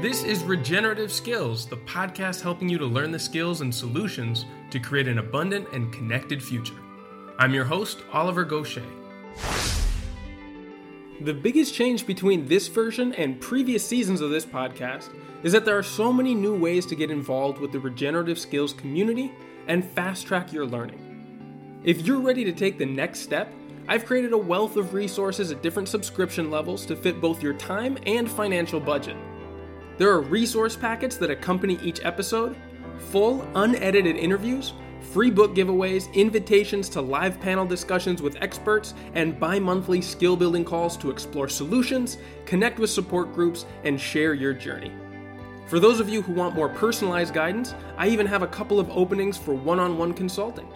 This is Regenerative Skills, the podcast helping you to learn the skills and solutions to create an abundant and connected future. I'm your host, Oliver Goshey. The biggest change between this version and previous seasons of this podcast is that there are so many new ways to get involved with the regenerative skills community and fast track your learning. If you're ready to take the next step, I've created a wealth of resources at different subscription levels to fit both your time and financial budget. There are resource packets that accompany each episode, full, unedited interviews, free book giveaways, invitations to live panel discussions with experts, and bi monthly skill building calls to explore solutions, connect with support groups, and share your journey. For those of you who want more personalized guidance, I even have a couple of openings for one on one consulting.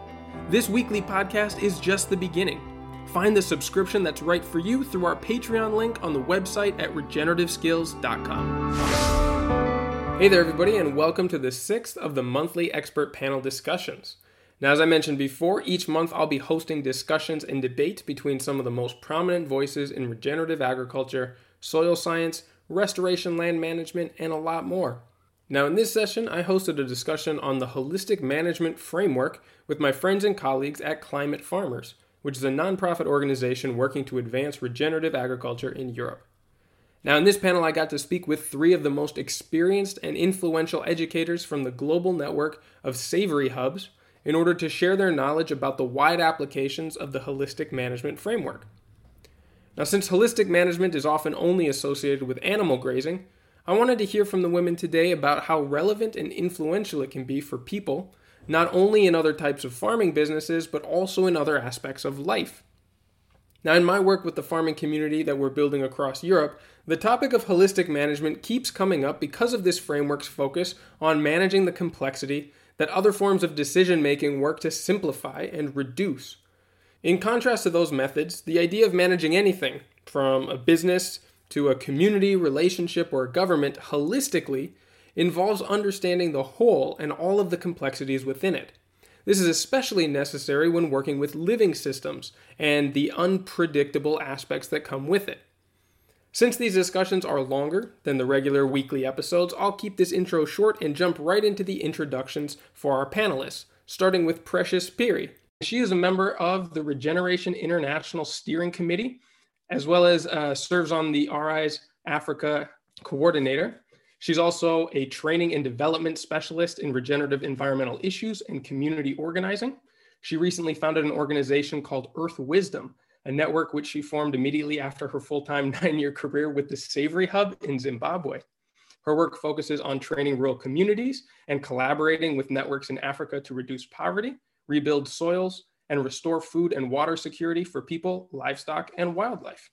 This weekly podcast is just the beginning. Find the subscription that's right for you through our Patreon link on the website at regenerativeskills.com. Hey there, everybody, and welcome to the sixth of the monthly expert panel discussions. Now, as I mentioned before, each month I'll be hosting discussions and debates between some of the most prominent voices in regenerative agriculture, soil science, restoration land management, and a lot more. Now, in this session, I hosted a discussion on the holistic management framework with my friends and colleagues at Climate Farmers, which is a nonprofit organization working to advance regenerative agriculture in Europe. Now, in this panel, I got to speak with three of the most experienced and influential educators from the global network of Savory Hubs in order to share their knowledge about the wide applications of the holistic management framework. Now, since holistic management is often only associated with animal grazing, I wanted to hear from the women today about how relevant and influential it can be for people, not only in other types of farming businesses, but also in other aspects of life. Now, in my work with the farming community that we're building across Europe, the topic of holistic management keeps coming up because of this framework's focus on managing the complexity that other forms of decision making work to simplify and reduce. In contrast to those methods, the idea of managing anything, from a business to a community, relationship, or a government, holistically, involves understanding the whole and all of the complexities within it. This is especially necessary when working with living systems and the unpredictable aspects that come with it. Since these discussions are longer than the regular weekly episodes, I'll keep this intro short and jump right into the introductions for our panelists, starting with Precious Phiri. She is a member of the Regeneration International Steering Committee, as well as uh, serves on the RI's Africa Coordinator. She's also a training and development specialist in regenerative environmental issues and community organizing. She recently founded an organization called Earth Wisdom a network which she formed immediately after her full time nine year career with the Savory Hub in Zimbabwe. Her work focuses on training rural communities and collaborating with networks in Africa to reduce poverty, rebuild soils, and restore food and water security for people, livestock, and wildlife.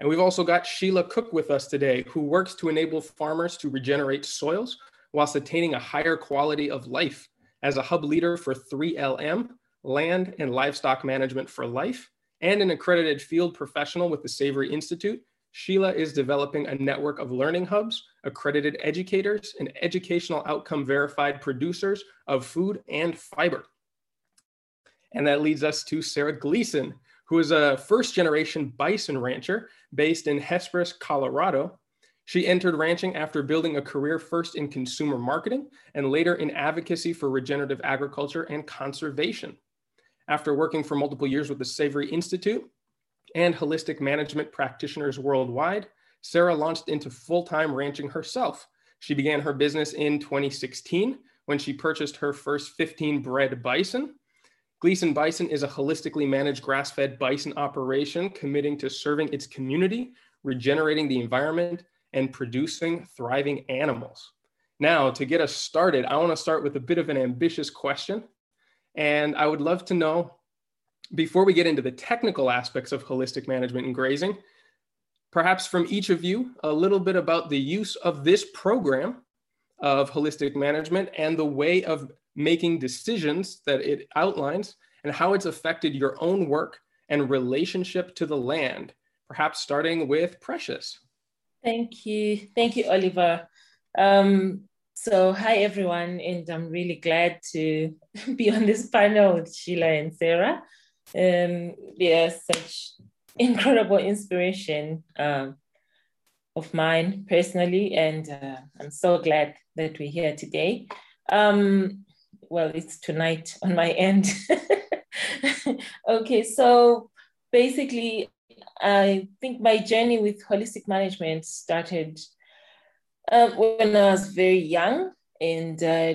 And we've also got Sheila Cooke with us today, who works to enable farmers to regenerate soils whilst attaining a higher quality of life as a hub leader for 3LM, land and livestock management for life, and an accredited field professional with the Savory Institute, Sheila is developing a network of learning hubs, accredited educators, and educational outcome verified producers of food and fiber. And that leads us to Sarah Gleason, who is a first generation bison rancher based in Hesperus, Colorado. She entered ranching after building a career first in consumer marketing and later in advocacy for regenerative agriculture and conservation. After working for multiple years with the Savory Institute and holistic management practitioners worldwide, Sarah launched into full time ranching herself. She began her business in 2016 when she purchased her first 15 bred bison. Gleason Bison is a holistically managed grass fed bison operation committing to serving its community, regenerating the environment, and producing thriving animals. Now, to get us started, I want to start with a bit of an ambitious question. And I would love to know, before we get into the technical aspects of holistic management and grazing, perhaps from each of you, a little bit about the use of this program of holistic management and the way of making decisions that it outlines and how it's affected your own work and relationship to the land, perhaps starting with Precious. Thank you. Thank you, Oliver. Um, so, hi everyone, and I'm really glad to be on this panel with Sheila and Sarah. Um, they are such incredible inspiration um, of mine personally, and uh, I'm so glad that we're here today. Um, well, it's tonight on my end. okay, so basically, I think my journey with holistic management started uh, when I was very young and uh,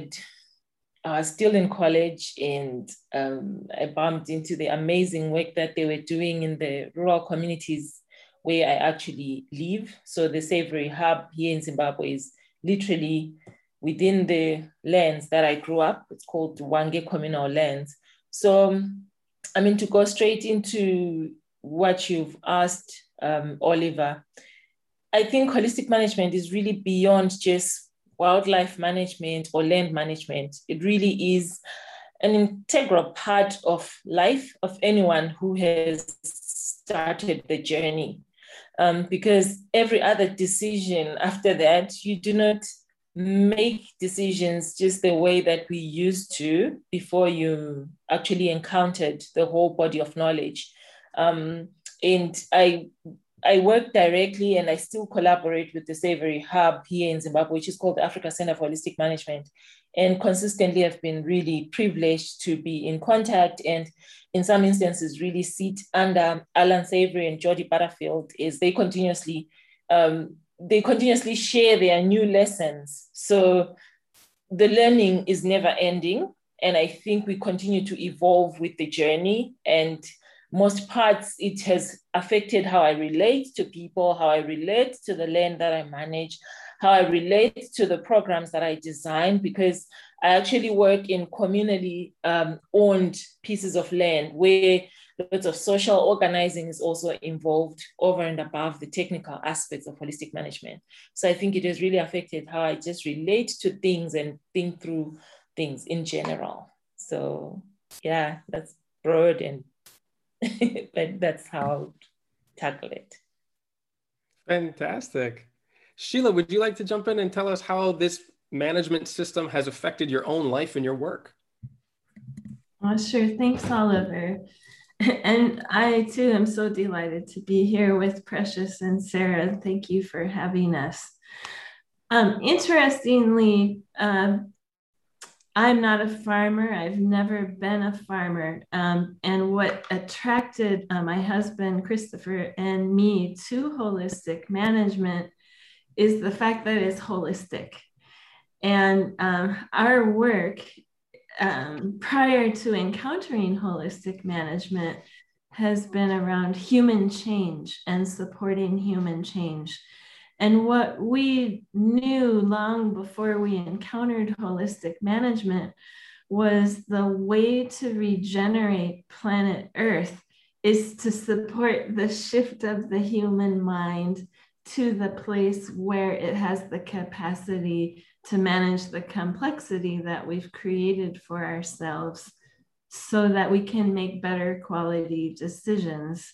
I was still in college and um, I bumped into the amazing work that they were doing in the rural communities where I actually live. So the Savory Hub here in Zimbabwe is literally within the lands that I grew up. It's called Hwange Communal Lands. So I mean, to go straight into what you've asked, um, Oliver, I think holistic management is really beyond just wildlife management or land management. It really is an integral part of life of anyone who has started the journey um, because every other decision after that, you do not make decisions just the way that we used to before you actually encountered the whole body of knowledge. Um, and I I work directly and I still collaborate with the Savory Hub here in Zimbabwe, which is called the Africa Center for Holistic Management. And consistently have been really privileged to be in contact and in some instances really sit under Alan Savory and Jody Butterfield as they continuously um, they continuously share their new lessons. So the learning is never ending. And I think we continue to evolve with the journey and most parts, it has affected how I relate to people, how I relate to the land that I manage, how I relate to the programs that I design, because I actually work in communally um, owned pieces of land where lots of social organizing is also involved over and above the technical aspects of holistic management. So I think it has really affected how I just relate to things and think through things in general. So yeah, that's broad and but that's how I would tackle it. Fantastic. Sheila, would you like to jump in and tell us how this management system has affected your own life and your work? Oh, sure. Thanks, Oliver. And I too am so delighted to be here with Precious and Sarah. Thank you for having us. Um, interestingly, uh, I'm not a farmer. I've never been a farmer. Um, and what attracted uh, my husband, Christopher, and me to holistic management is the fact that it's holistic. And um, our work um, prior to encountering holistic management has been around human change and supporting human change. And what we knew long before we encountered holistic management was the way to regenerate planet Earth is to support the shift of the human mind to the place where it has the capacity to manage the complexity that we've created for ourselves so that we can make better quality decisions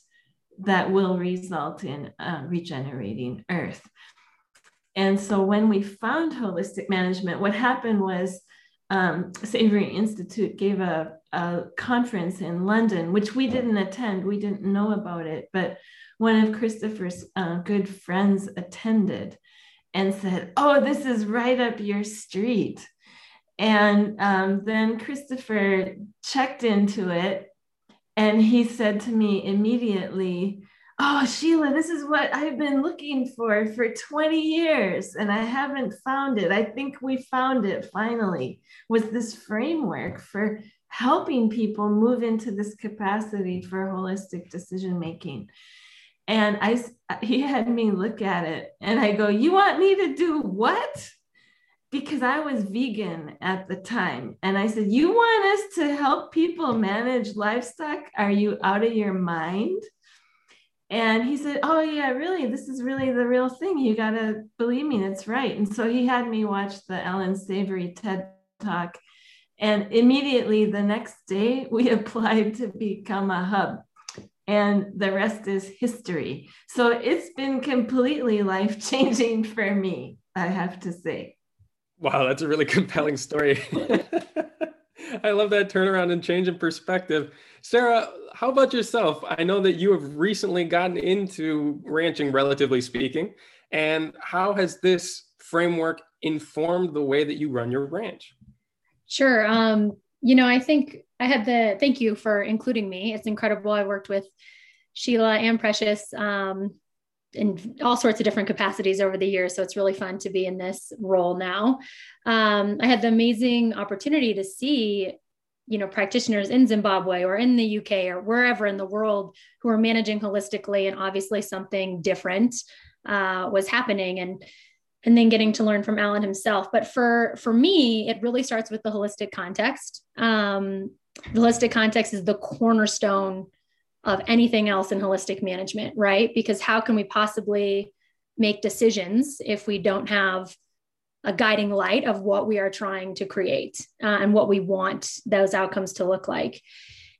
that will result in uh, regenerating Earth. And so when we found holistic management, what happened was um, Savory Institute gave a, a conference in London, which we didn't attend. We didn't know about it, but one of Christopher's uh, good friends attended and said, Oh, this is right up your street. And um, then Christopher checked into it and he said to me immediately, Oh, Sheila, this is what I've been looking for for 20 years and I haven't found it. I think we found it finally. Was this framework for helping people move into this capacity for holistic decision making? And I, he had me look at it and I go, You want me to do what? because I was vegan at the time. And I said, You want us to help people manage livestock? Are you out of your mind? And he said, Oh, yeah, really? This is really the real thing. You got to believe me, it's right. And so he had me watch the Alan Savory TED Talk. And immediately the next day, we applied to become a hub. And the rest is history. So it's been completely life changing for me, I have to say. Wow, that's a really compelling story. I love that turnaround and change in perspective. Sarah, how about yourself? I know that you have recently gotten into ranching, relatively speaking, And how has this framework informed the way that you run your ranch? Sure. Um, you know, I think I had the thank you for including me. It's incredible. I worked with Sheila and Precious um, in all sorts of different capacities over the years. So it's really fun to be in this role now. Um, I had the amazing opportunity to see, you know, practitioners in Zimbabwe or in the UK or wherever in the world who are managing holistically, and obviously something different uh, was happening. And and then getting to learn from Alan himself. But for for me, it really starts with the holistic context. Um, holistic context is the cornerstone of anything else in holistic management, right? Because how can we possibly make decisions if we don't have a guiding light of what we are trying to create uh, and what we want those outcomes to look like?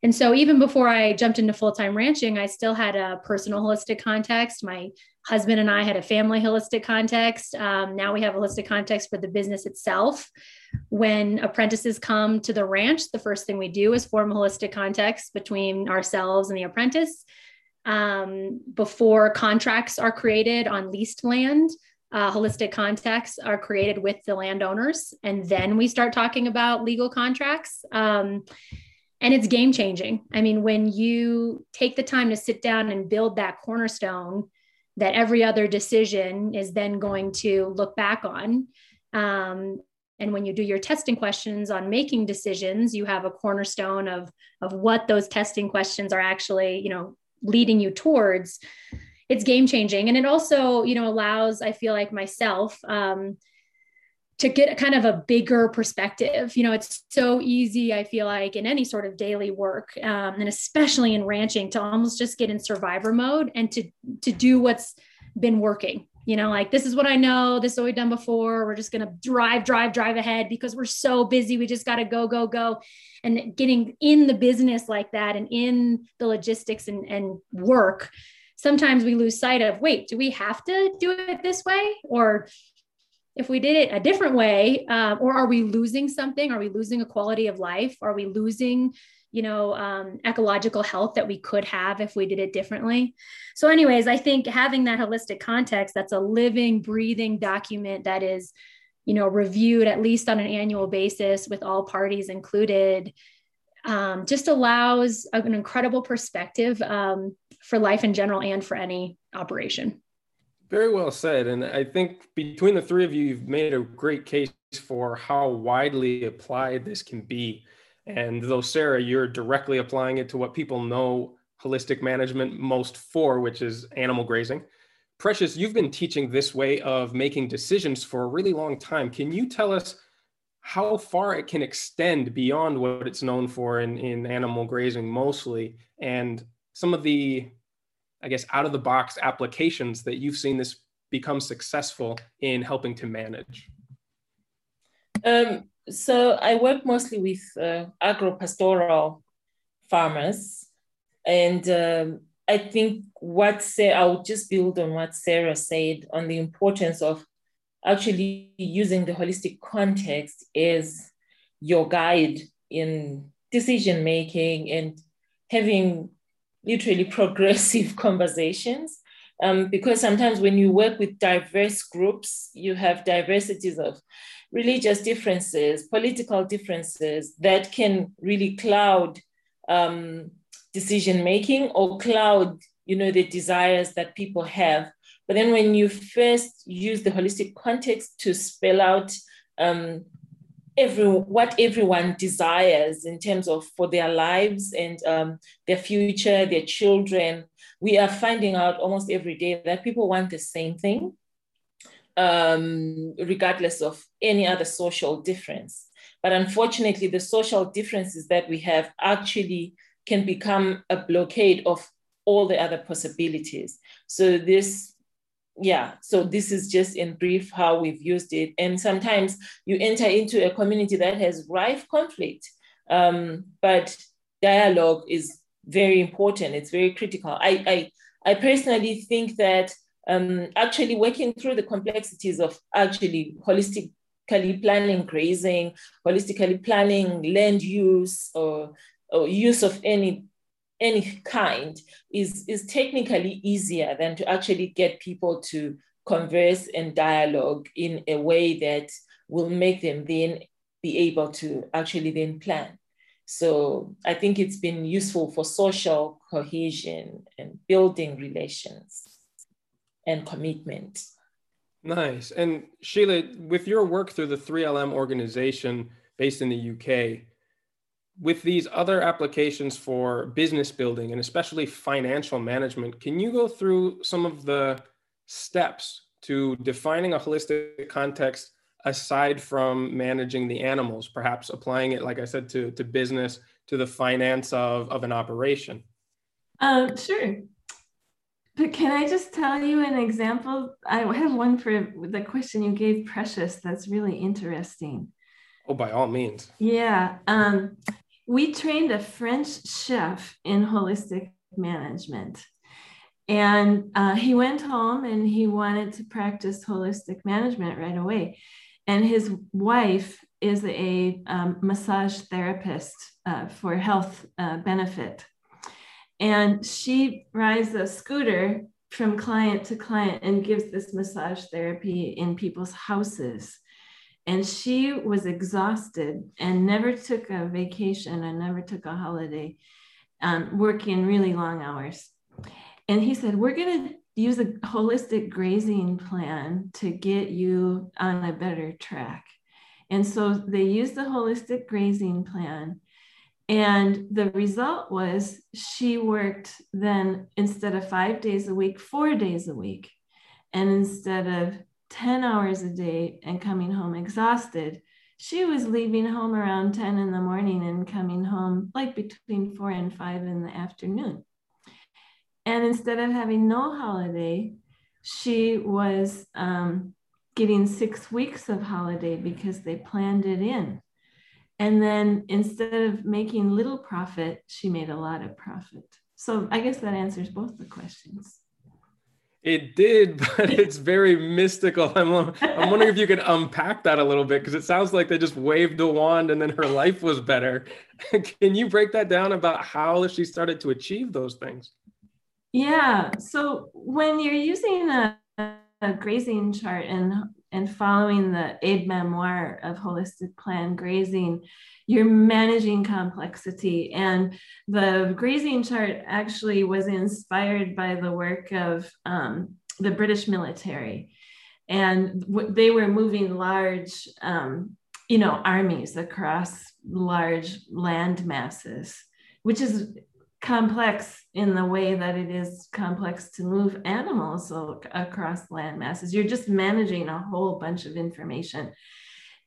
And so, even before I jumped into full time ranching, I still had a personal holistic context. My husband and I had a family holistic context. Um, now we have a holistic context for the business itself. When apprentices come to the ranch, the first thing we do is form a holistic context between ourselves and the apprentice. Um, before contracts are created on leased land, uh, holistic contexts are created with the landowners. And then we start talking about legal contracts. Um, and it's game changing. I mean, when you take the time to sit down and build that cornerstone, that every other decision is then going to look back on. Um, and when you do your testing questions on making decisions, you have a cornerstone of, of what those testing questions are actually, you know, leading you towards. It's game changing. And it also, you know, allows, I feel like myself, um, to get kind of a bigger perspective. You know, it's so easy, I feel like, in any sort of daily work, um, and especially in ranching, to almost just get in survivor mode and to to do what's been working. You know, like this is what I know. This is what we've done before. We're just gonna drive, drive, drive ahead because we're so busy. We just got to go, go, go. And getting in the business like that and in the logistics and, and work, sometimes we lose sight of wait, do we have to do it this way? Or if we did it a different way um, or are we losing something? Are we losing a quality of life? Are we losing you know um, ecological health that we could have if we did it differently? So anyways i think having that holistic context that's a living breathing document that is you know reviewed at least on an annual basis with all parties included um, just allows an incredible perspective um, for life in general and for any operation very well said. And I think between the three of you, you've made a great case for how widely applied this can be. And though, Sarah, you're directly applying it to what people know holistic management most for, which is animal grazing. Precious, you've been teaching this way of making decisions for a really long time. Can you tell us how far it can extend beyond what it's known for in, in animal grazing mostly and some of the I guess, out of the box applications that you've seen this become successful in helping to manage? Um, so I work mostly with uh, agro-pastoral farmers, and um, I think what Sarah, I'll just build on what Sarah said on the importance of actually using the holistic context as your guide in decision making and having literally progressive conversations. Um, because sometimes when you work with diverse groups, you have diversities of religious differences, political differences that can really cloud um, decision making or cloud, you know, the desires that people have. But then when you first use the holistic context to spell out um, every what everyone desires in terms of for their lives and um, their future, their children. We are finding out almost every day that people want the same thing, um, regardless of any other social difference. But unfortunately, the social differences that we have actually can become a blockade of all the other possibilities. So this yeah so this is just in brief how we've used it. And sometimes you enter into a community that has rife conflict um, but dialogue is very important. It's very critical. I i, I personally think that um, actually working through the complexities of actually holistically planning grazing holistically planning land use or, or use of any any kind is, is technically easier than to actually get people to converse and dialogue in a way that will make them then be able to actually then plan. So I think it's been useful for social cohesion and building relations and commitment. Nice. And Sheila, with your work through the 3LM organization based in the UK, with these other applications for business building and especially financial management, can you go through some of the steps to defining a holistic context aside from managing the animals, perhaps applying it, like I said, to, to business, to the finance of, of an operation? Um, sure. But can I just tell you an example? I have one for the question you gave Precious that's really interesting. Oh, by all means. Yeah. Um, we trained a French chef in holistic management. And uh, he went home and he wanted to practice holistic management right away. And his wife is a um, massage therapist uh, for health uh, benefit. And she rides a scooter from client to client and gives this massage therapy in people's houses. And she was exhausted and never took a vacation and never took a holiday, um, working really long hours. And he said, We're going to use a holistic grazing plan to get you on a better track. And so they used the holistic grazing plan and the result was she worked then instead of five days a week, four days a week. And instead of 10 hours a day and coming home exhausted, she was leaving home around 10 in the morning and coming home like between four and five in the afternoon. And instead of having no holiday, she was um, getting six weeks of holiday because they planned it in. And then instead of making little profit, she made a lot of profit. So I guess that answers both the questions. It did, but it's very mystical. I'm, I'm wondering if you could unpack that a little bit because it sounds like they just waved a wand and then her life was better. Can you break that down about how she started to achieve those things? Yeah. So when you're using a, a grazing chart and and following the aide memoire of holistic plan grazing, you're managing complexity. And the grazing chart actually was inspired by the work of um, the British military. And they were moving large, um, you know, armies across large land masses, which is complex in the way that it is complex to move animals across land masses. You're just managing a whole bunch of information.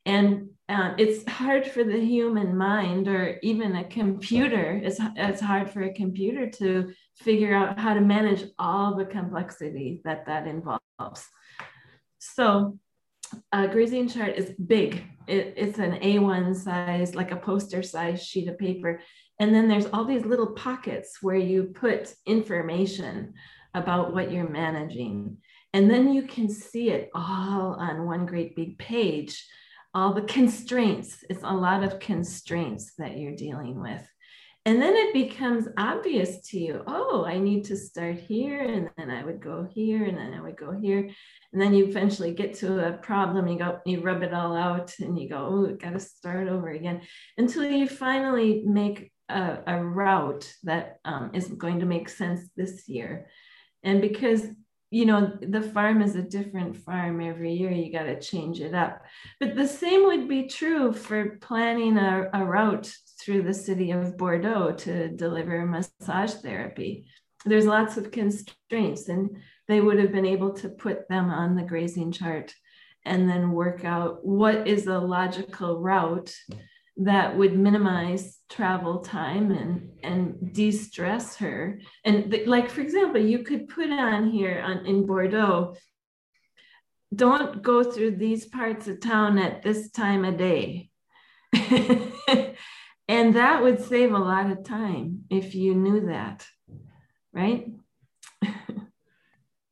And uh, it's hard for the human mind or even a computer, it's, it's hard for a computer to figure out how to manage all the complexity that that involves. So a grazing chart is big. It, it's an A1 size, like a poster size sheet of paper. And then there's all these little pockets where you put information about what you're managing. And then you can see it all on one great big page, all the constraints. It's a lot of constraints that you're dealing with. And then it becomes obvious to you, oh, I need to start here, and then I would go here, and then I would go here. And then you eventually get to a problem, you go, you rub it all out, and you go, oh, got to start over again until you finally make a, a route that um, is going to make sense this year. And because you know the farm is a different farm every year you got to change it up but the same would be true for planning a, a route through the city of bordeaux to deliver massage therapy there's lots of constraints and they would have been able to put them on the grazing chart and then work out what is a logical route that would minimize travel time and and de-stress her. And like for example you could put on here on in bordeaux don't go through these parts of town at this time of day. And that would save a lot of time if you knew that right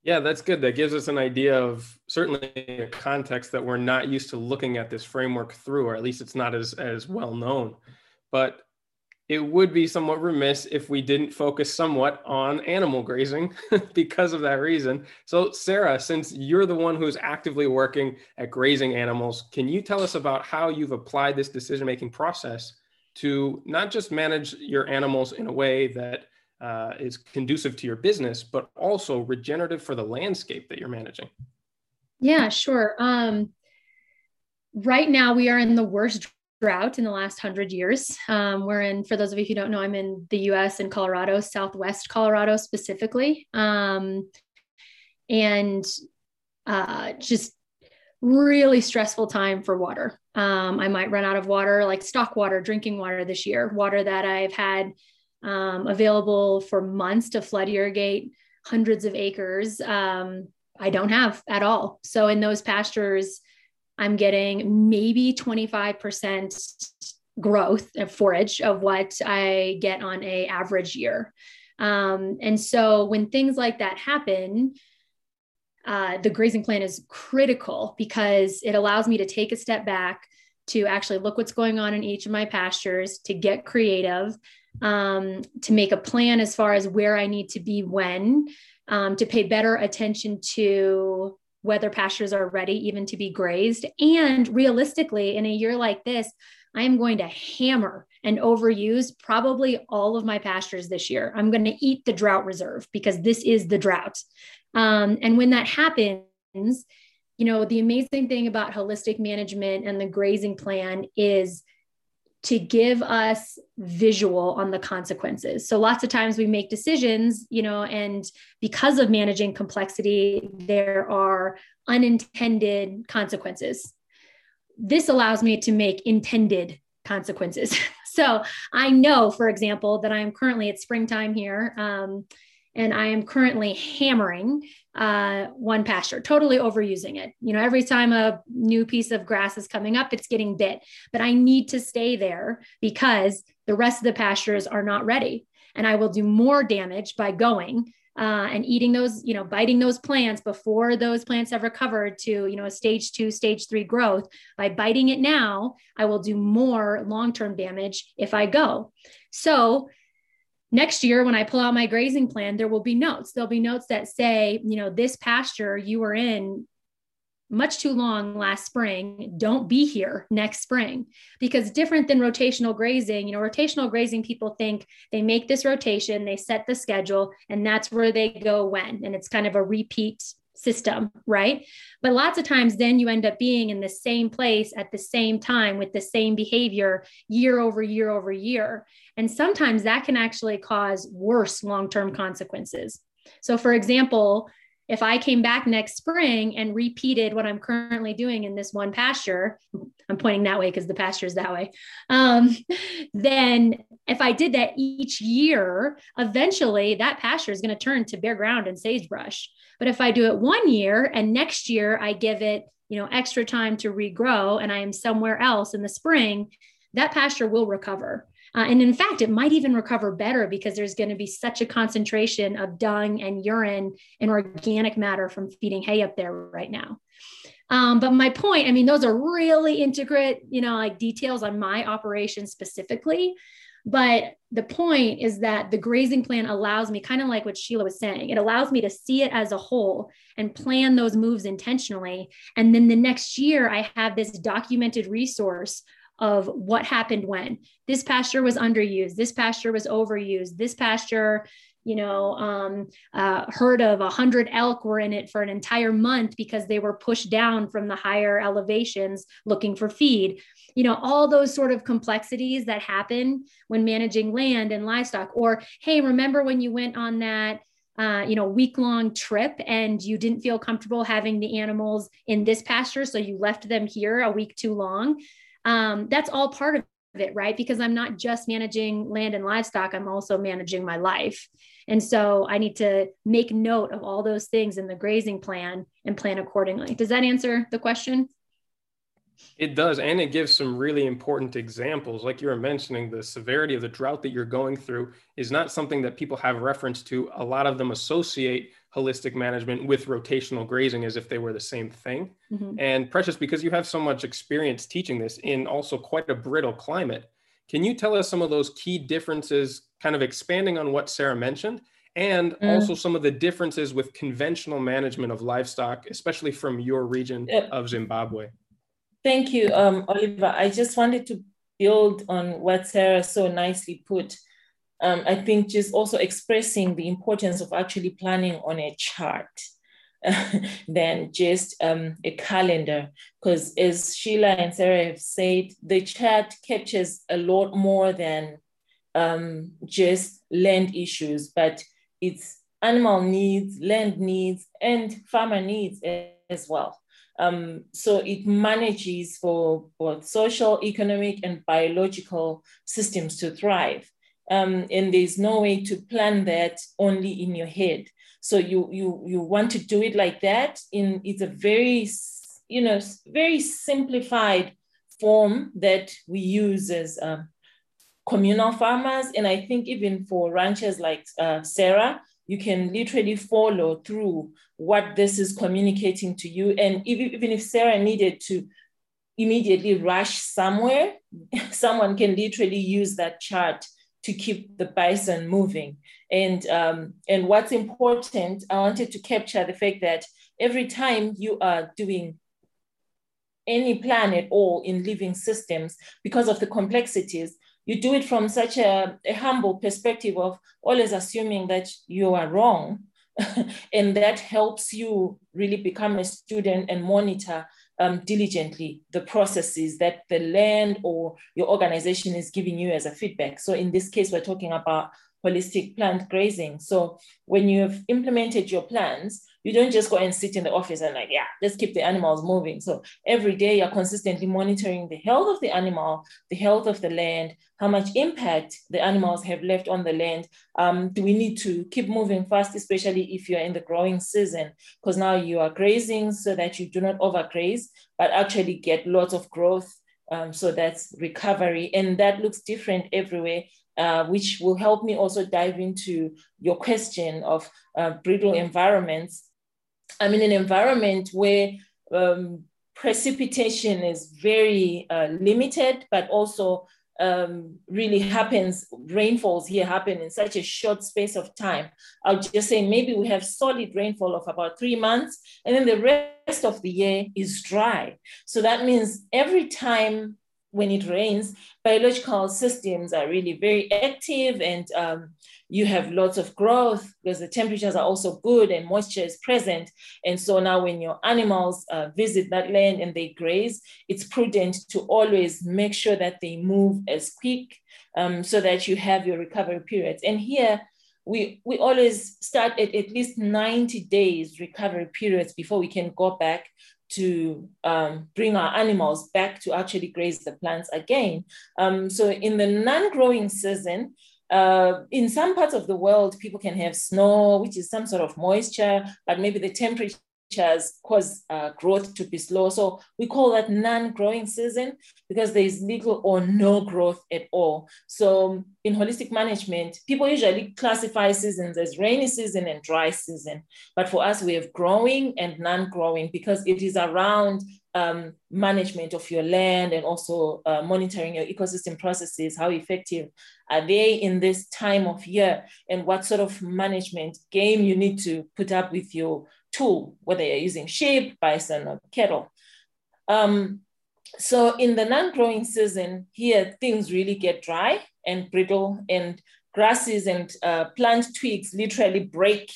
yeah, that's good. That gives us an idea of certainly a context that we're not used to looking at this framework through, or at least it's not as as well known. But it would be somewhat remiss if we didn't focus somewhat on animal grazing because of that reason. So, Sarah, since you're the one who's actively working at grazing animals, can you tell us about how you've applied this decision making process to not just manage your animals in a way that uh, is conducive to your business, but also regenerative for the landscape that you're managing? Yeah, sure. Um, right now, we are in the worst drought in the last hundred years. Um, we're in, for those of you who don't know, I'm in the US in Colorado, Southwest Colorado specifically. Um, and uh, just really stressful time for water. Um, I might run out of water, like stock water, drinking water this year, water that I've had um, available for months to flood irrigate hundreds of acres. Um, I don't have at all. So in those pastures, I'm getting maybe 25% growth of forage of what I get on a average year. Um, and so when things like that happen, uh, the grazing plan is critical because it allows me to take a step back to actually look what's going on in each of my pastures, to get creative, um, to make a plan as far as where I need to be when, um, to pay better attention to whether pastures are ready even to be grazed. And realistically, in a year like this, I am going to hammer and overuse probably all of my pastures this year. I'm going to eat the drought reserve because this is the drought. Um, and when that happens, you know, the amazing thing about holistic management and the grazing plan is to give us visual on the consequences. So lots of times we make decisions, you know, and because of managing complexity, there are unintended consequences. This allows me to make intended consequences. so I know, for example, that I am currently at springtime here. Um, and I am currently hammering uh, one pasture, totally overusing it. You know, every time a new piece of grass is coming up, it's getting bit, but I need to stay there because the rest of the pastures are not ready. And I will do more damage by going uh, and eating those, you know, biting those plants before those plants have recovered to, you know, a stage two, stage three growth. By biting it now, I will do more long term damage if I go. So, next year when i pull out my grazing plan there will be notes. There'll be notes that say you know this pasture you were in much too long last spring. Don't be here next spring. Because different than rotational grazing you know rotational grazing people think they make this rotation they set the schedule and that's where they go when. And it's kind of a repeat system, right? But lots of times, then you end up being in the same place at the same time with the same behavior year over year over year. And sometimes that can actually cause worse long term consequences. So, for example, if I came back next spring and repeated what I'm currently doing in this one pasture, I'm pointing that way because the pasture is that way. Um, then, if I did that each year, eventually that pasture is going to turn to bare ground and sagebrush. But if I do it one year and next year I give it, you know, extra time to regrow and I am somewhere else in the spring, that pasture will recover. Uh, and in fact, it might even recover better because there's going to be such a concentration of dung and urine and organic matter from feeding hay up there right now. Um, but my point, I mean, those are really intricate, you know, like details on my operation specifically. But the point is that the grazing plan allows me, kind of like what Sheila was saying, it allows me to see it as a whole and plan those moves intentionally. And then the next year, I have this documented resource of what happened when this pasture was underused, this pasture was overused, this pasture, you know, um, uh, herd of a hundred elk were in it for an entire month because they were pushed down from the higher elevations looking for feed. You know, all those sort of complexities that happen when managing land and livestock. Or, hey, remember when you went on that uh, you know, week long trip and you didn't feel comfortable having the animals in this pasture. So you left them here a week too long um, that's all part of it, right? Because I'm not just managing land and livestock, I'm also managing my life. And so I need to make note of all those things in the grazing plan and plan accordingly. Does that answer the question? It does. And it gives some really important examples. Like you were mentioning, the severity of the drought that you're going through is not something that people have reference to. A lot of them associate holistic management with rotational grazing as if they were the same thing. Mm-hmm. And Precious, because you have so much experience teaching this in also quite a brittle climate, Can you tell us some of those key differences, kind of expanding on what Sarah mentioned, and mm. also some of the differences with conventional management of livestock, especially from your region of Zimbabwe? Thank you, um, Oliver. I just wanted to build on what Sarah so nicely put. Um, I think just also expressing the importance of actually planning on a chart than just um, a calendar. Because as Sheila and Sarah have said, the chart captures a lot more than um, just land issues, but it's animal needs, land needs, and farmer needs as well. Um, so it manages for both social, economic, and biological systems to thrive. Um, and there's no way to plan that only in your head. So you you you want to do it like that. In it's a very you know very simplified form that we use as um, communal farmers, and I think even for ranchers like uh, Sarah, you can literally follow through what this is communicating to you. And even, even if Sarah needed to immediately rush somewhere, someone can literally use that chart to keep the bison moving. And, um, and what's important, I wanted to capture the fact that every time you are doing any plan at all in living systems, because of the complexities, you do it from such a, a humble perspective of always assuming that you are wrong. and that helps you really become a student and monitor um, diligently the processes that the land or your organization is giving you as a feedback. So in this case, we're talking about holistic plant grazing. So when you've implemented your plans, you don't just go and sit in the office and like, yeah, let's keep the animals moving. So every day you're consistently monitoring the health of the animal, the health of the land, how much impact the animals have left on the land. Um, do we need to keep moving fast, especially if you're in the growing season? Because now you are grazing so that you do not overgraze, but actually get lots of growth. Um, so that's recovery. And that looks different everywhere. Uh, which will help me also dive into your question of uh, brittle environments I'm in an environment where um, precipitation is very uh, limited, but also um, really happens, rainfalls here happen in such a short space of time. I'll just say maybe we have solid rainfall of about three months, and then the rest of the year is dry. So that means every time when it rains, biological systems are really very active and um, you have lots of growth because the temperatures are also good and moisture is present. And so now when your animals uh, visit that land and they graze, it's prudent to always make sure that they move as quick um, so that you have your recovery periods. And here, we, we always start at at least 90 days recovery periods before we can go back to um, bring our animals back to actually graze the plants again. Um, so in the non-growing season, uh, in some parts of the world, people can have snow, which is some sort of moisture, but maybe the temperature cause uh, growth to be slow. So we call that non-growing season because there is little or no growth at all. So in holistic management, people usually classify seasons as rainy season and dry season. But for us, we have growing and non-growing because it is around um, management of your land and also uh, monitoring your ecosystem processes. How effective are they in this time of year? And what sort of management game you need to put up with your tool, whether you're using sheep, bison, or cattle. Um, so in the non-growing season, here things really get dry and brittle and grasses and uh, plant twigs literally break.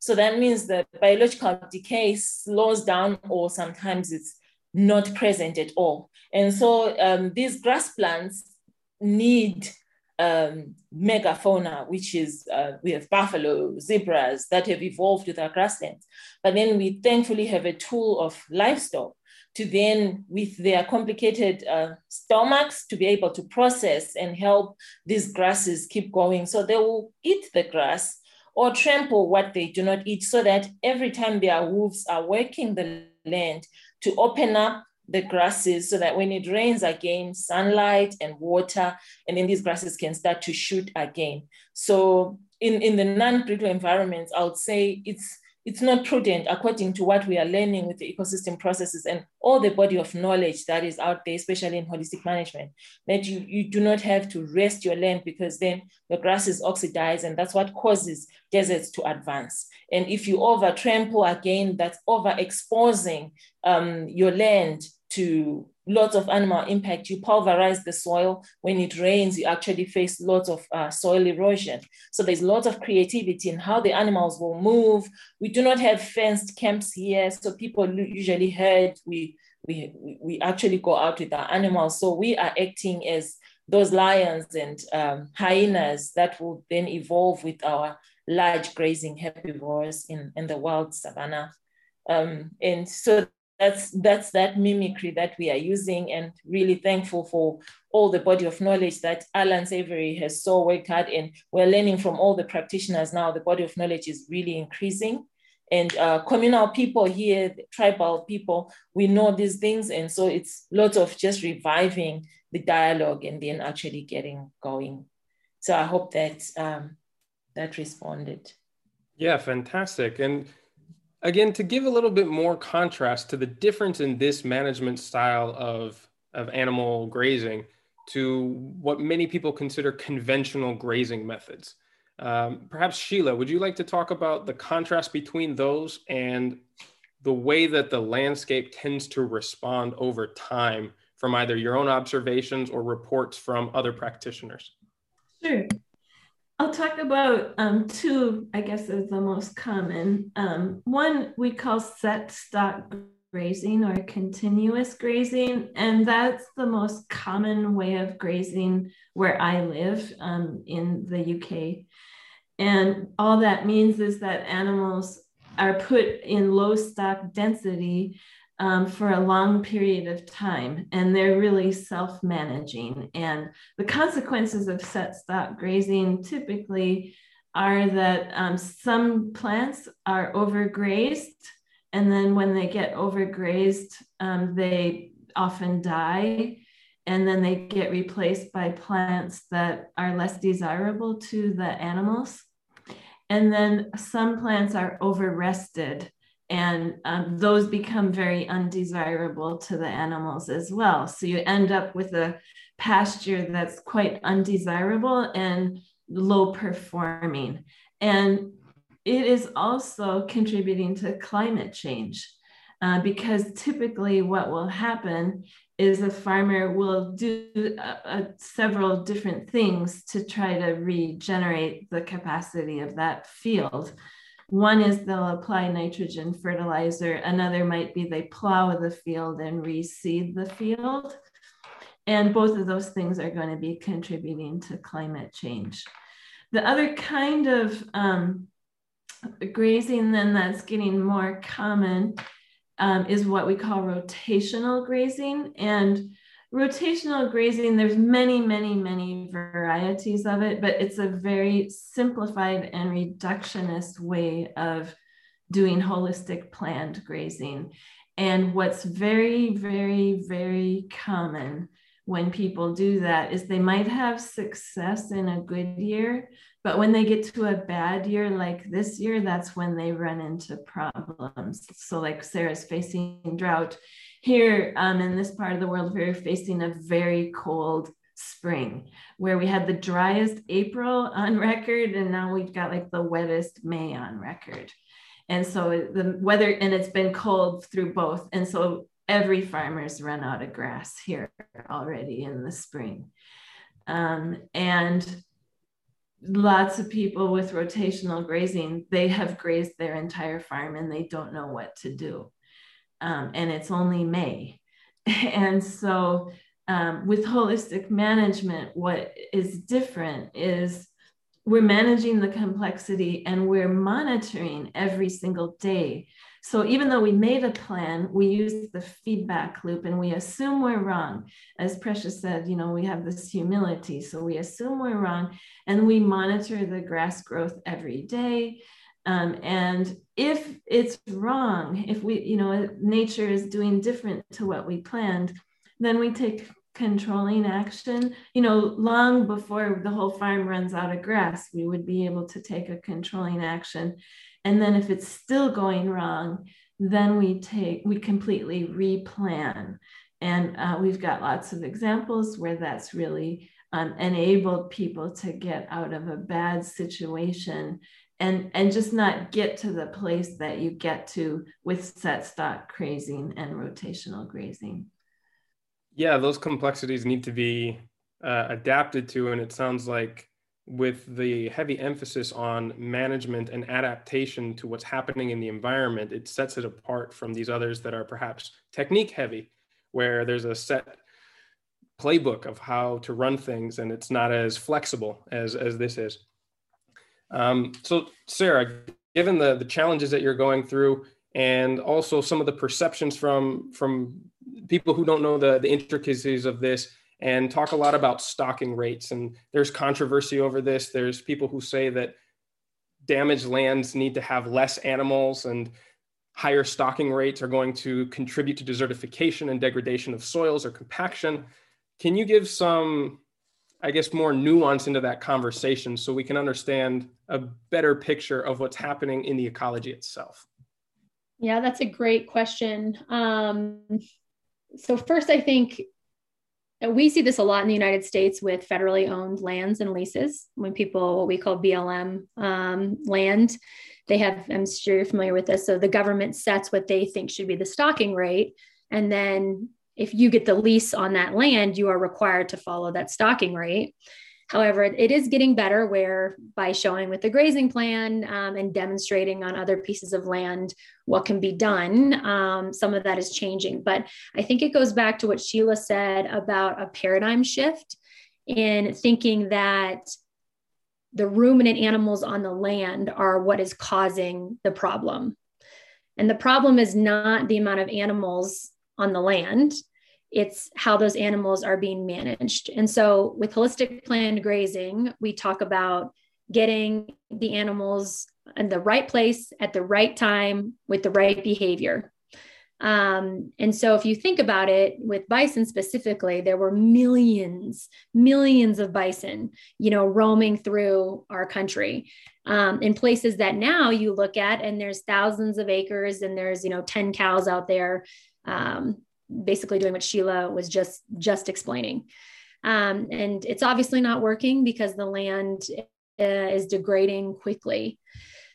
So that means the biological decay slows down or sometimes it's not present at all. And so um, these grass plants need um, megafauna, which is uh, we have buffalo, zebras that have evolved with our grasslands. But then we thankfully have a tool of livestock to then, with their complicated uh, stomachs, to be able to process and help these grasses keep going. So they will eat the grass or trample what they do not eat so that every time their wolves are working the land, to open up the grasses so that when it rains again, sunlight and water, and then these grasses can start to shoot again. So in, in the non-brittle environments, I would say it's it's not prudent according to what we are learning with the ecosystem processes and all the body of knowledge that is out there, especially in holistic management, that you, you do not have to rest your land because then the grass is oxidized and that's what causes deserts to advance. And if you over trample again, that's overexposing um, your land to lots of animal impact. You pulverize the soil. When it rains, you actually face lots of uh, soil erosion. So there's lots of creativity in how the animals will move. We do not have fenced camps here. So people usually herd. We, we, we actually go out with our animals. So we are acting as those lions and um, hyenas that will then evolve with our large grazing herbivores in, in the wild savanna. Um, and so that's that's that mimicry that we are using and really thankful for all the body of knowledge that Alan Savory has so worked hard and we're learning from all the practitioners now. The body of knowledge is really increasing. And uh, communal people here tribal people we know these things. And so it's lots of just reviving the dialogue and then actually getting going. So i hope that um, that responded. Yeah fantastic. And again to give a little bit more contrast to the difference in this management style of of animal grazing to what many people consider conventional grazing methods. Um, perhaps sheila would you like to talk about the contrast between those and the way that the landscape tends to respond over time from either your own observations or reports from other practitioners? Sure I'll talk about um, two, I guess, is the most common. Um, one we call set stock grazing or continuous grazing, and that's the most common way of grazing where I live um, in the UK. And all that means is that animals are put in low stock density um, for a long period of time, and they're really self managing. And the consequences of set stock grazing typically are that um, some plants are overgrazed, and then when they get overgrazed, um, they often die. And then they get replaced by plants that are less desirable to the animals. And then some plants are overrested and um, those become very undesirable to the animals as well. So you end up with a pasture that's quite undesirable and low performing. And it is also contributing to climate change uh, because typically what will happen is a farmer will do several different things to try to regenerate the capacity of that field. One is they'll apply nitrogen fertilizer. Another might be they plow the field and reseed the field. And both of those things are going to be contributing to climate change. The other kind of um, grazing then that's getting more common um, is what we call rotational grazing. And rotational grazing there's many many many varieties of it but it's a very simplified and reductionist way of doing holistic planned grazing. And what's very very very common when people do that is they might have success in a good year but when they get to a bad year like this year that's when they run into problems. So like sarah's facing drought here um, in this part of the world, we are facing a very cold spring where we had the driest April on record, and now we've got like the wettest May on record. And so the weather, and it's been cold through both. And so every farmer's run out of grass here already in the spring. Um, and lots of people with rotational grazing, they have grazed their entire farm and they don't know what to do um, and it's only May. and so, um, with holistic management, what is different is we're managing the complexity and we're monitoring every single day. So even though we made a plan, we use the feedback loop and we assume we're wrong. As Precious said, you know, we have this humility. So we assume we're wrong and we monitor the grass growth every day. Um, and if it's wrong, if we, you know, nature is doing different to what we planned, then we take controlling action. You know, long before the whole farm runs out of grass, we would be able to take a controlling action. And then if it's still going wrong, then we take we completely replan. And uh, we've got lots of examples where that's really um, enabled people to get out of a bad situation and and just not get to the place that you get to with set stock grazing and rotational grazing. Yeah those complexities need to be uh, adapted to and it sounds like with the heavy emphasis on management and adaptation to what's happening in the environment it sets it apart from these others that are perhaps technique heavy where there's a set playbook of how to run things and it's not as flexible as as this is um, so, Sarah, given the the challenges that you're going through, and also some of the perceptions from from people who don't know the the intricacies of this, and talk a lot about stocking rates, and there's controversy over this. There's people who say that damaged lands need to have less animals and higher stocking rates are going to contribute to desertification and degradation of soils or compaction. Can you give some I guess, more nuance into that conversation so we can understand a better picture of what's happening in the ecology itself? Yeah, that's a great question. Um, so, first, I think we see this a lot in the United States with federally owned lands and leases. When people, what we call BLM um, land, they have, I'm sure you're familiar with this. So, the government sets what they think should be the stocking rate. And then if you get the lease on that land, you are required to follow that stocking rate. However, it is getting better where by showing with the grazing plan um, and demonstrating on other pieces of land what can be done, um, some of that is changing. But I think it goes back to what Sheila said about a paradigm shift in thinking that the ruminant animals on the land are what is causing the problem. And the problem is not the amount of animals on the land it's how those animals are being managed. And so with holistic planned grazing, we talk about getting the animals in the right place at the right time with the right behavior. Um, and so if you think about it with bison specifically, there were millions, millions of bison, you know, roaming through our country um, in places that now you look at and there's thousands of acres and there's, you know, 10 cows out there. Um, basically doing what Sheila was just just explaining. Um, and it's obviously not working because the land uh, is degrading quickly.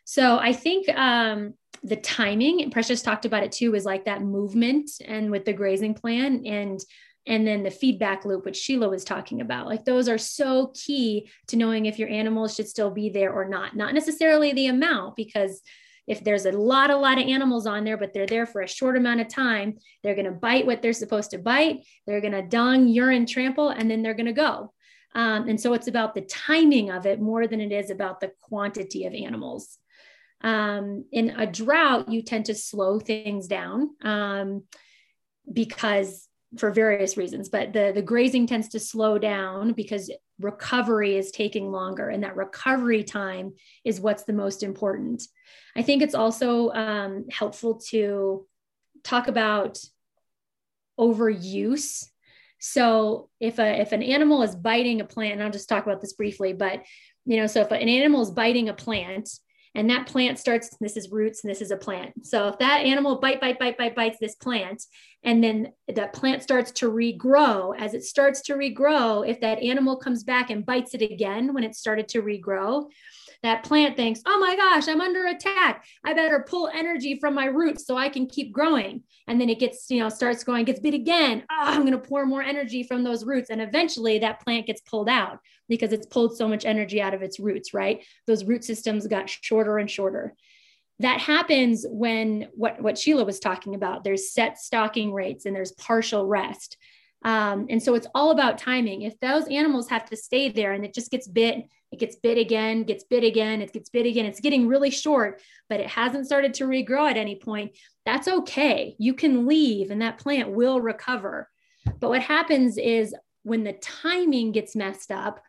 So I think um, the timing, and Precious talked about it too, is like that movement and with the grazing plan and and then the feedback loop which sheila was talking about like those are so key to knowing if your animals should still be there or not not necessarily the amount because if there's a lot, a lot of animals on there, but they're there for a short amount of time, they're going to bite what they're supposed to bite. They're going to dung, urine, trample, and then they're going to go. Um, and so it's about the timing of it more than it is about the quantity of animals. Um, in a drought, you tend to slow things down um, because for various reasons, but the, the grazing tends to slow down because recovery is taking longer, and that recovery time is what's the most important. I think it's also um, helpful to talk about overuse. So if a if an animal is biting a plant, and I'll just talk about this briefly, but you know, so if an animal is biting a plant and that plant starts this is roots and this is a plant. So if that animal bite bite bite bite bites this plant and then that plant starts to regrow as it starts to regrow if that animal comes back and bites it again when it started to regrow that plant thinks, oh my gosh, I'm under attack. I better pull energy from my roots so I can keep growing. And then it gets, you know, starts going, gets bit again. Oh, I'm going to pour more energy from those roots. And eventually that plant gets pulled out because it's pulled so much energy out of its roots, right? Those root systems got shorter and shorter. That happens when what, what Sheila was talking about, there's set stocking rates and there's partial rest. Um, and so it's all about timing. If those animals have to stay there and it just gets bit it gets bit again, gets bit again, it gets bit again. It's getting really short, but it hasn't started to regrow at any point. That's okay. You can leave and that plant will recover. But what happens is when the timing gets messed up,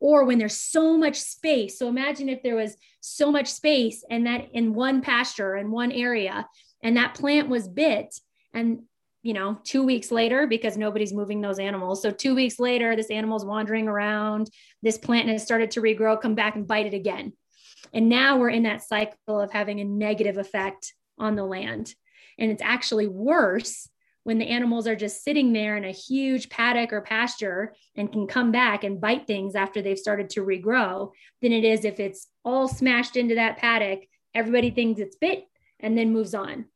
or when there's so much space. So imagine if there was so much space and that in one pasture in one area and that plant was bit and you know, two weeks later, because nobody's moving those animals. So two weeks later, this animal's wandering around, this plant has started to regrow, come back and bite it again. And now we're in that cycle of having a negative effect on the land. And it's actually worse when the animals are just sitting there in a huge paddock or pasture and can come back and bite things after they've started to regrow than it is if it's all smashed into that paddock. Everybody thinks it's bit and then moves on.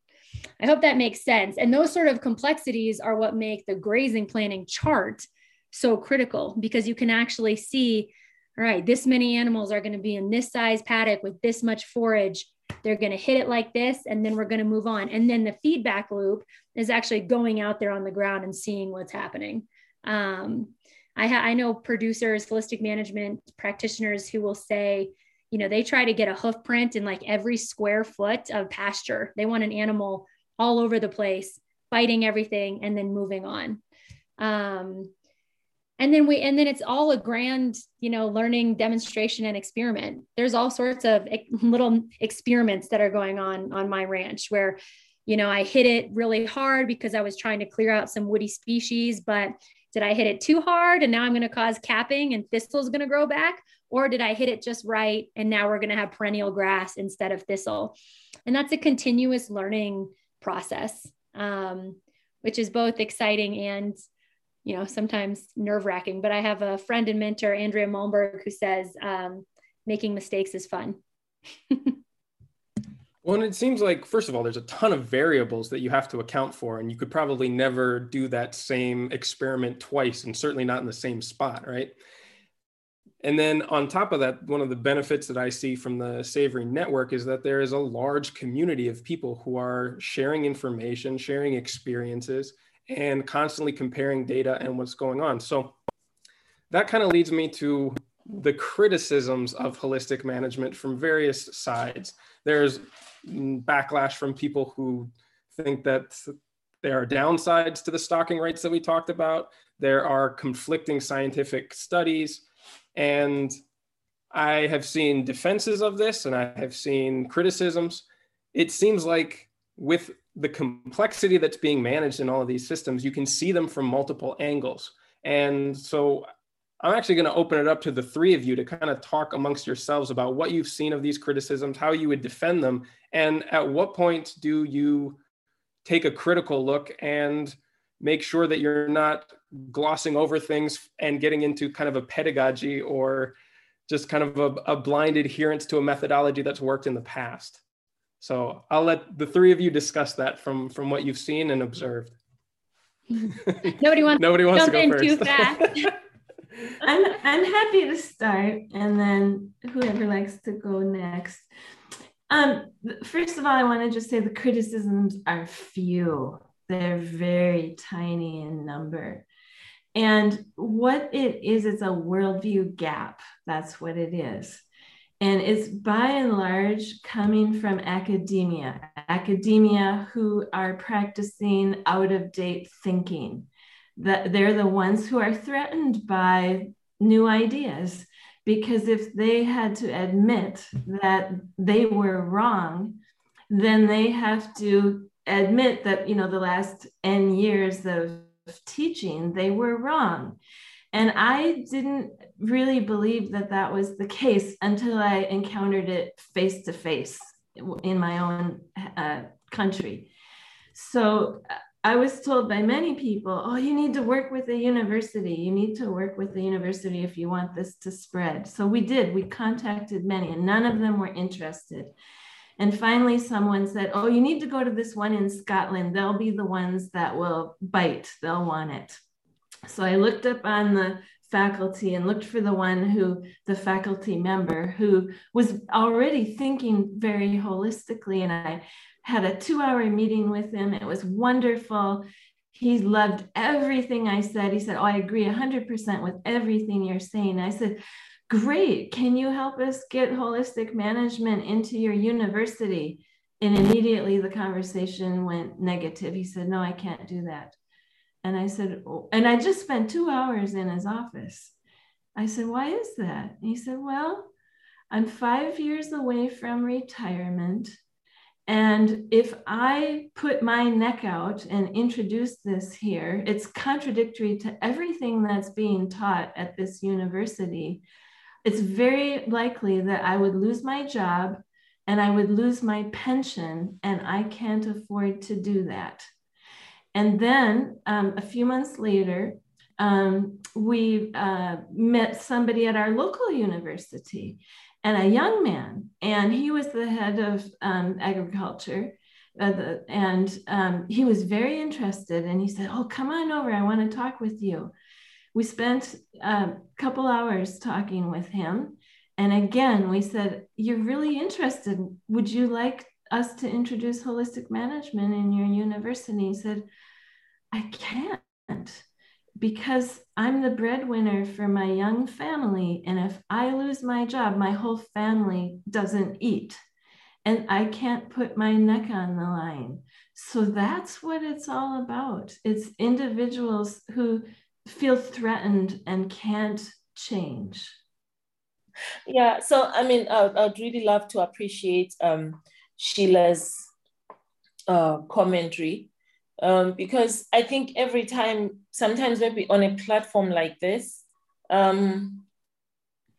I hope that makes sense. And those sort of complexities are what make the grazing planning chart so critical because you can actually see all right, this many animals are going to be in this size paddock with this much forage they're going to hit it like this, and then we're going to move on. And then the feedback loop is actually going out there on the ground and seeing what's happening. Um, I, ha- I know producers, holistic management practitioners who will say, you know, they try to get a hoof print in like every square foot of pasture. They want an animal all over the place, biting everything and then moving on. Um, and then we and then it's all a grand you know learning demonstration and experiment there's all sorts of little experiments that are going on on my ranch where you know i hit it really hard because i was trying to clear out some woody species but did i hit it too hard and now i'm going to cause capping and thistle's going to grow back or did i hit it just right and now we're going to have perennial grass instead of thistle and that's a continuous learning process um, which is both exciting and you know, sometimes nerve wracking. But I have a friend and mentor, Andrea Malmberg, who says um, making mistakes is fun. well, and it seems like, first of all, there's a ton of variables that you have to account for, and you could probably never do that same experiment twice, and certainly not in the same spot, right? And then on top of that, one of the benefits that I see from the Savory Network is that there is a large community of people who are sharing information, sharing experiences, and constantly comparing data and what's going on. So that kind of leads me to the criticisms of holistic management from various sides. There's backlash from people who think that there are downsides to the stocking rates that we talked about. There are conflicting scientific studies. And I have seen defenses of this and I have seen criticisms. It seems like with the complexity that's being managed in all of these systems, you can see them from multiple angles. And so I'm actually going to open it up to the three of you to kind of talk amongst yourselves about what you've seen of these criticisms, how you would defend them, and at what point do you take a critical look and make sure that you're not glossing over things and getting into kind of a pedagogy or just kind of a, a blind adherence to a methodology that's worked in the past. So I'll let the three of you discuss that from from what you've seen and observed. Nobody wants. Nobody wants to go first. Too fast. I'm I'm happy to start, and then whoever likes to go next. Um, first of all, I want to just say the criticisms are few. They're very tiny in number. And what it is, is a worldview gap. That's what it is. And it's by and large coming from academia, academia who are practicing out of date thinking. That they're the ones who are threatened by new ideas because if they had to admit that they were wrong, then they have to admit that you know the last n years of teaching they were wrong and I didn't really believe that that was the case until I encountered it face to face in my own uh, country. So I was told by many people, oh, you need to work with a university. You need to work with the university if you want this to spread. So we did. We contacted many, and none of them were interested. And finally, someone said, Oh, you need to go to this one in Scotland. They'll be the ones that will bite, they'll want it. So I looked up on the faculty and looked for the one who, the faculty member who was already thinking very holistically. And I had a two hour meeting with him. It was wonderful. He loved everything I said. He said, Oh, I agree 100% with everything you're saying. I said, Great. Can you help us get holistic management into your university? And immediately the conversation went negative. He said, No, I can't do that. And I said, oh, and I just spent two hours in his office. I said, why is that? And he said, well, I'm five years away from retirement. And if I put my neck out and introduce this here, it's contradictory to everything that's being taught at this university. It's very likely that I would lose my job and I would lose my pension, and I can't afford to do that. And then um, a few months later, um, we uh, met somebody at our local university and a young man, and he was the head of um, agriculture. Uh, the, and um, he was very interested, and he said, "Oh, come on over. I want to talk with you." We spent a couple hours talking with him, and again, we said, "You're really interested. Would you like us to introduce holistic management in your university?" He said, "I can't." Because I'm the breadwinner for my young family. And if I lose my job, my whole family doesn't eat. And I can't put my neck on the line. So that's what it's all about. It's individuals who feel threatened and can't change. Yeah, so I mean, I, would really love to appreciate um, Sheila's uh, commentary um, because I think every time, sometimes maybe on a platform like this, um,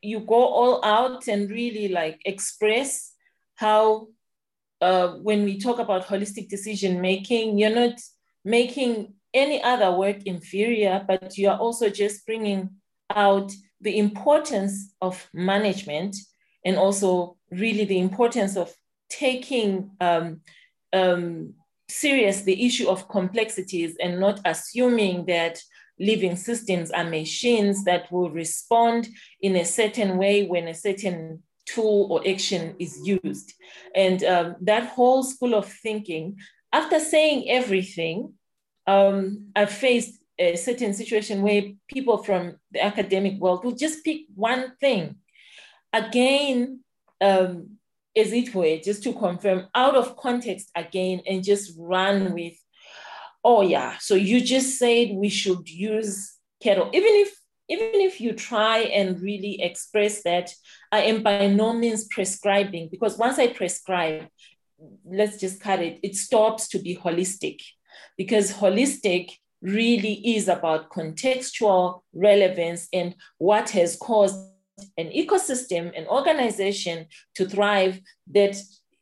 you go all out and really like express how uh, when we talk about holistic decision making, you're not making any other work inferior, but you are also just bringing out the importance of management and also really the importance of taking um, um, serious the issue of complexities and not assuming that living systems are machines that will respond in a certain way when a certain tool or action is used. And um, that whole school of thinking, after saying everything, um, I've faced a certain situation where people from the academic world will just pick one thing. Again, um, as it were, just to confirm out of context again and just run with, oh yeah, so you just said we should use cattle. Even if even if you try and really express that, I am by no means prescribing because once I prescribe, let's just cut it, it stops to be holistic because holistic really is about contextual relevance and what has caused an ecosystem, an organization to thrive, that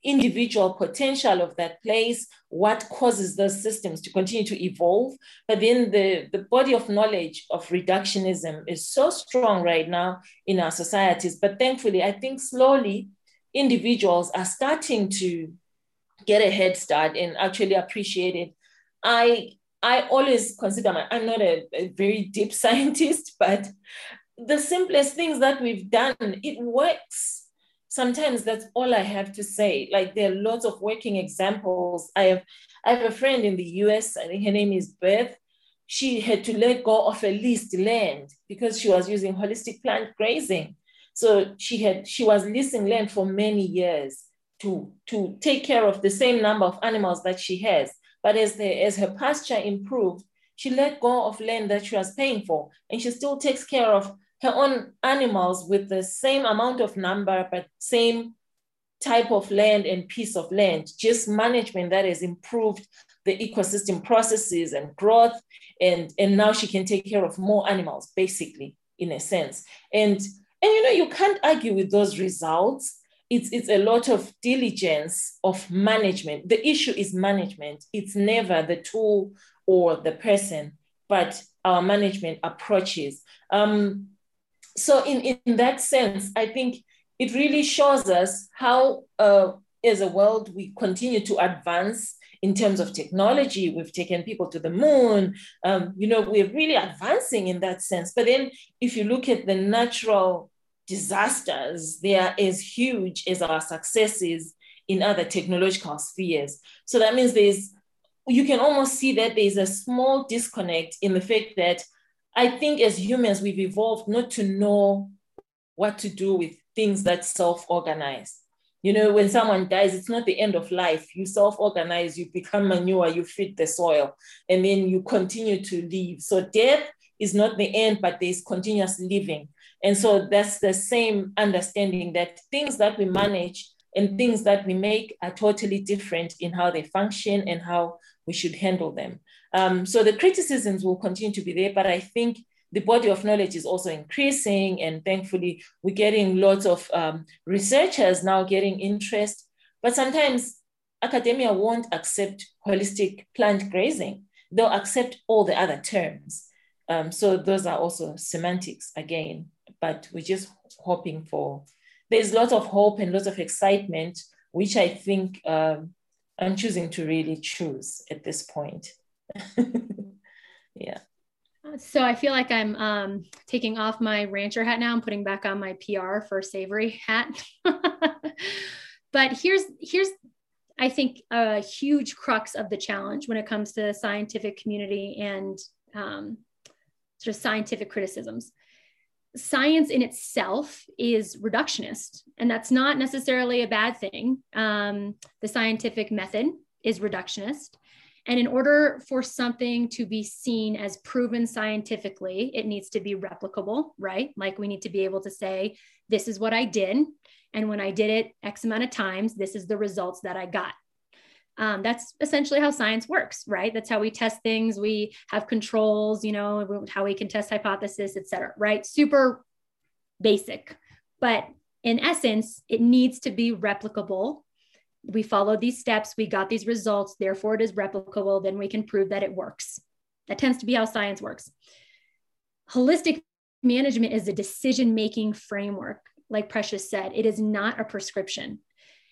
individual potential of that place, what causes those systems to continue to evolve. But then the, the body of knowledge of reductionism is so strong right now in our societies. But thankfully, I think slowly individuals are starting to get a head start and actually appreciate it. I I always consider my, I'm not a, a very deep scientist, but the simplest things that we've done, it works. Sometimes that's all I have to say. Like there are lots of working examples. I have I have a friend in the US, think her name is Beth. She had to let go of a leased land because she was using holistic planned grazing. So she had she was leasing land for many years to, to take care of the same number of animals that she has. But as the as her pasture improved, she let go of land that she was paying for, and she still takes care of her own animals with the same amount of number, but same type of land and piece of land, just management that has improved the ecosystem processes and growth. And, and now she can take care of more animals, basically, in a sense. And, and you know, you can't argue with those results. It's, it's a lot of diligence of management. The issue is management. It's never the tool or the person, but our management approaches. Um, so in, in that sense, I think it really shows us how, uh, as a world, we continue to advance in terms of technology. We've taken people to the moon. Um, you know, we're really advancing in that sense. But then, if you look at the natural disasters, they are as huge as our successes in other technological spheres. So that means there's, you can almost see that there's a small disconnect in the fact that I think as humans, we've evolved not to know what to do with things that self organize. You know, when someone dies, it's not the end of life. You self organize, you become manure, you feed the soil, and then you continue to live. So death is not the end, but there's continuous living. And so that's the same understanding that things that we manage and things that we make are totally different in how they function and how we should handle them. Um, so the criticisms will continue to be there, but I think the body of knowledge is also increasing, and thankfully, we're getting lots of um, researchers now getting interest. But sometimes academia won't accept holistic planned grazing, they'll accept all the other terms. Um, so those are also semantics again, but we're just hoping for, there's lots of hope and lots of excitement, which I think um, I'm choosing to really choose at this point. yeah. So I feel like I'm um, taking off my rancher hat now and putting back on my PR for savory hat. but here's here's I think a huge crux of the challenge when it comes to the scientific community and um, sort of scientific criticisms. Science in itself is reductionist, and that's not necessarily a bad thing. Um, the scientific method is reductionist. And in order for something to be seen as proven scientifically, it needs to be replicable, right? Like we need to be able to say, this is what I did. And when I did it X amount of times, this is the results that I got. Um, that's essentially how science works, right? That's how we test things. We have controls, you know, how we can test hypothesis, et cetera, right? Super basic. But in essence, it needs to be replicable we followed these steps, we got these results, therefore it is replicable, then we can prove that it works. That tends to be how science works. Holistic management is a decision making framework, like Precious said, it is not a prescription.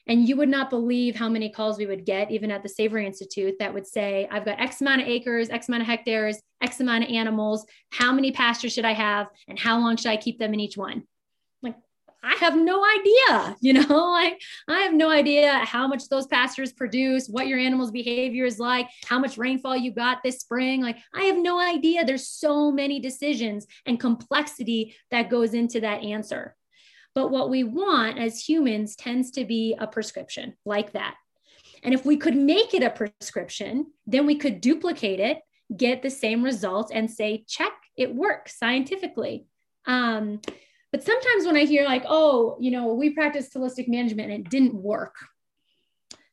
And you would not believe how many calls we would get, even at the Savory Institute, that would say, I've got X amount of acres, X amount of hectares, X amount of animals. How many pastures should I have? And how long should I keep them in each one? I have no idea, you know, like I have no idea how much those pastures produce, what your animal's behavior is like, how much rainfall you got this spring. Like I have no idea. There's so many decisions and complexity that goes into that answer. But what we want as humans tends to be a prescription like that. And if we could make it a prescription, then we could duplicate it, get the same results, and say, check, it works scientifically. Um, but sometimes when I hear like, oh, you know, we practiced holistic management and it didn't work.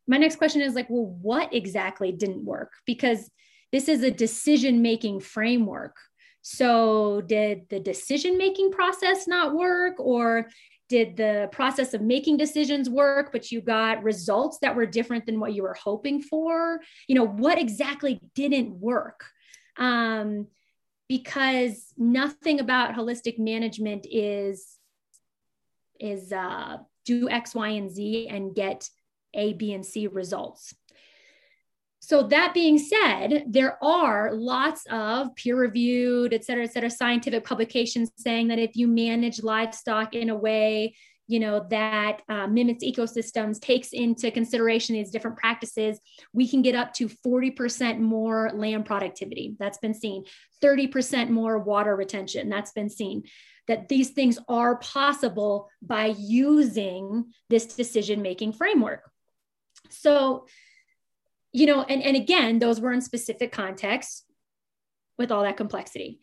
My next question is like, well, what exactly didn't work? Because this is a decision making framework. So, did the decision making process not work? Or did the process of making decisions work, but you got results that were different than what you were hoping for? You know, what exactly didn't work? Um, because nothing about holistic management is is uh, do X, Y, and Z and get A, B, and C results. So that being said, there are lots of peer-reviewed, et cetera, et cetera, scientific publications saying that if you manage livestock in a way you know that uh, mimics ecosystems takes into consideration these different practices we can get up to 40% more land productivity. That's been seen. 30% more water retention. That's been seen. That these things are possible by using this decision making framework. So you know and, and again those were in specific contexts with all that complexity.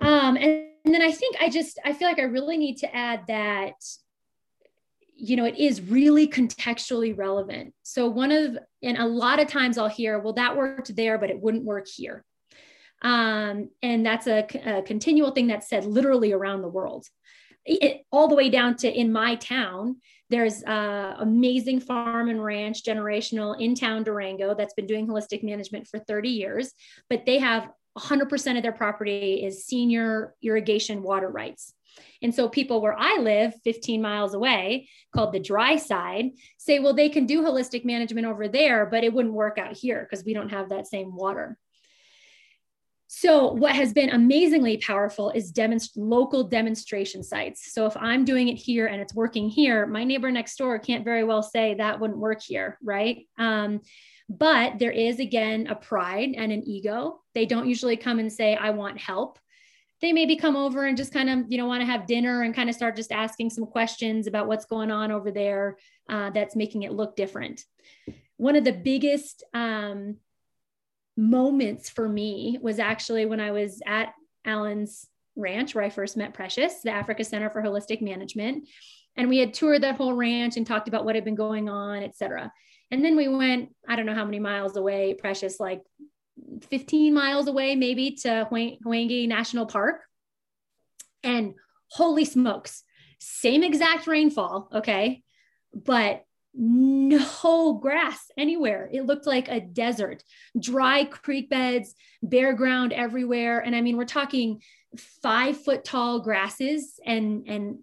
Um, and and then I think I just I feel like I really need to add that you know it is really contextually relevant. So one of and a lot of times I'll hear, well, that worked there, but it wouldn't work here. Um, and that's a, a, continual thing that's said literally around the world, it, all the way down to in my town. There's a amazing farm and ranch generational in town Durango that's been doing holistic management for 30 years, but they have 100% of their property is senior irrigation water rights. And so people where I live 15 miles away, called the dry side, say, well, they can do holistic management over there, but it wouldn't work out here because we don't have that same water. So, what has been amazingly powerful is demonst- local demonstration sites. So, if I'm doing it here and it's working here, my neighbor next door can't very well say that wouldn't work here, right? Um, but there is, again, a pride and an ego. They don't usually come and say, I want help. They maybe come over and just kind of, you know, want to have dinner and kind of start just asking some questions about what's going on over there uh, that's making it look different. One of the biggest um, moments for me was actually when I was at Alan's ranch where I first met Precious, the Africa Center for Holistic Management And we had toured that whole ranch and talked about what had been going on, et cetera. And then we went, I don't know how many miles away, precious, like 15 miles away, maybe to Hwange National Park. And holy smokes, same exact rainfall, okay, but no grass anywhere. It looked like a desert, dry creek beds, bare ground everywhere. And I mean, we're talking five foot tall grasses and, and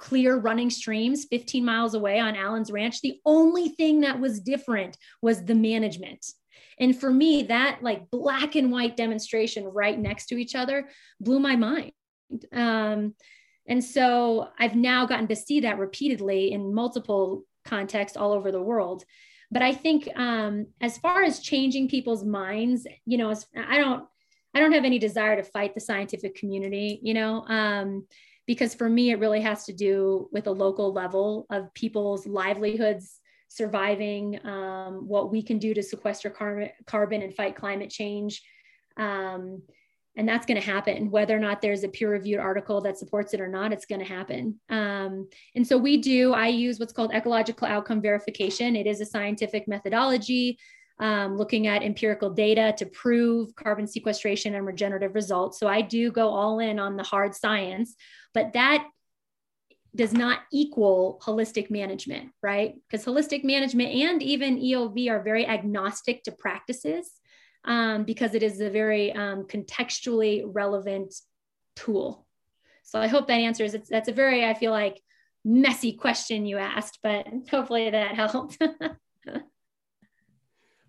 clear running streams 15 miles away on Alan's Ranch. The only thing that was different was the management. And for me, that like black and white demonstration right next to each other blew my mind. Um, and so I've now gotten to see that repeatedly in multiple contexts all over the world. But I think um, as far as changing people's minds, you know, I don't, I don't have any desire to fight the scientific community, you know, um, because for me, it really has to do with a local level of people's livelihoods surviving, um, what we can do to sequester car- carbon and fight climate change. Um, and that's going to happen. Whether or not there's a peer reviewed article that supports it or not it's going to happen. Um, and so we do i use what's called ecological outcome verification. It is a scientific methodology um, looking at empirical data to prove carbon sequestration and regenerative results so i do go all in on the hard science but that does not equal holistic management right because holistic management and even eov are very agnostic to practices um, because it is a very um, contextually relevant tool. So I hope that answers it. That's a very, I feel like, messy question you asked, but hopefully that helped.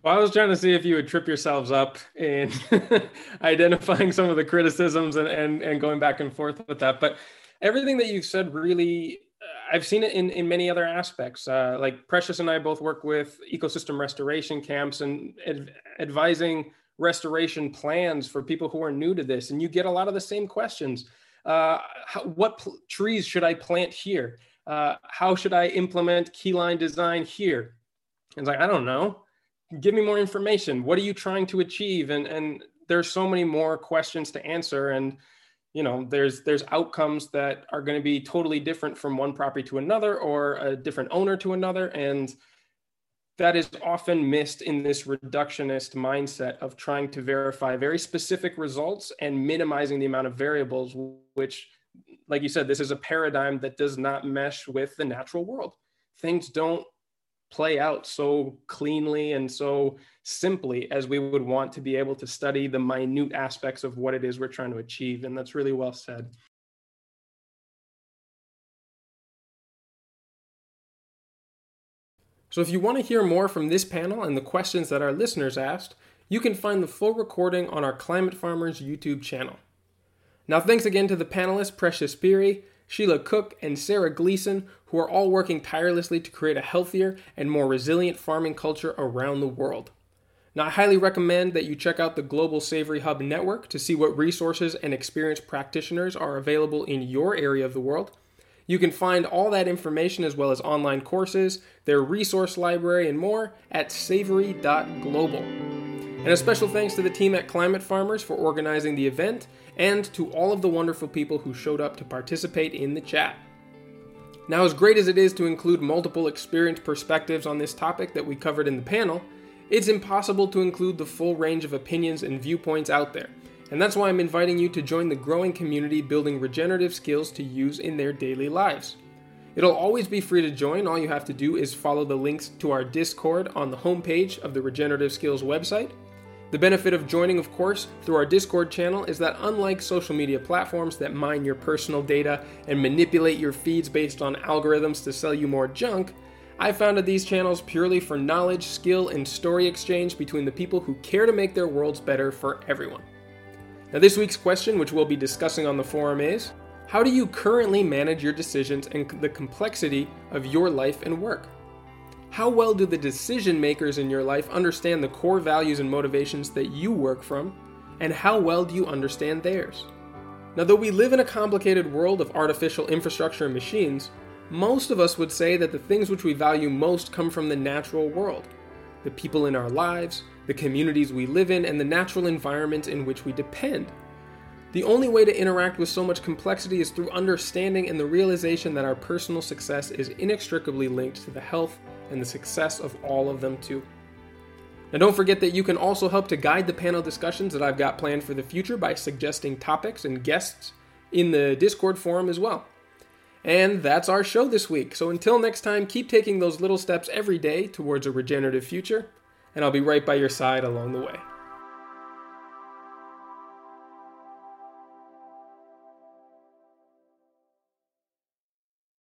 Well, I was trying to see if you would trip yourselves up in identifying some of the criticisms and, and, and going back and forth with that. But everything that you've said really, uh, I've seen it in, in many other aspects. Uh, like Precious and I both work with ecosystem restoration camps and ad- advising restoration plans for people who are new to this. And you get a lot of the same questions. Uh, how, what pl- trees should I plant here? Uh, how should I implement keyline design here? And it's like, I don't know give me more information. What are you trying to achieve? And and there's so many more questions to answer. And you know there's there's outcomes that are going to be totally different from one property to another or a different owner to another. And that is often missed in this reductionist mindset of trying to verify very specific results and minimizing the amount of variables which like you said this is a paradigm that does not mesh with the natural world. Things don't play out so cleanly and so simply as we would want to be able to study the minute aspects of what it is we're trying to achieve. And that's really well said. So if you want to hear more from this panel and the questions that our listeners asked, you can find the full recording on our Climate Farmers YouTube channel. Now, thanks again to the panelists Precious Phiri, Sheila Cooke, and Sarah Gleason, who are all working tirelessly to create a healthier and more resilient farming culture around the world. Now, I highly recommend that you check out the Global Savory Hub network to see what resources and experienced practitioners are available in your area of the world. You can find all that information as well as online courses, their resource library, and more at savory.global. And a special thanks to the team at Climate Farmers for organizing the event and to all of the wonderful people who showed up to participate in the chat. Now, as great as it is to include multiple experienced perspectives on this topic that we covered in the panel, it's impossible to include the full range of opinions and viewpoints out there. And that's why I'm inviting you to join the growing community building regenerative skills to use in their daily lives. It'll always be free to join. All you have to do is follow the links to our Discord on the homepage of the Regenerative Skills website the benefit of joining, of course, through our Discord channel is that unlike social media platforms that mine your personal data and manipulate your feeds based on algorithms to sell you more junk, I founded these channels purely for knowledge, skill, and story exchange between the people who care to make their worlds better for everyone. Now, this week's question, which we'll be discussing on the forum, is How do you currently manage your decisions and the complexity of your life and work? How well do the decision makers in your life understand the core values and motivations that you work from? And how well do you understand theirs? Now, though we live in a complicated world of artificial infrastructure and machines, most of us would say that the things which we value most come from the natural world the people in our lives, the communities we live in, and the natural environments in which we depend. The only way to interact with so much complexity is through understanding and the realization that our personal success is inextricably linked to the health and the success of all of them too. Now, don't forget that you can also help to guide the panel discussions that I've got planned for the future by suggesting topics and guests in the Discord forum as well. And that's our show this week. So until next time, keep taking those little steps every day towards a regenerative future, and I'll be right by your side along the way.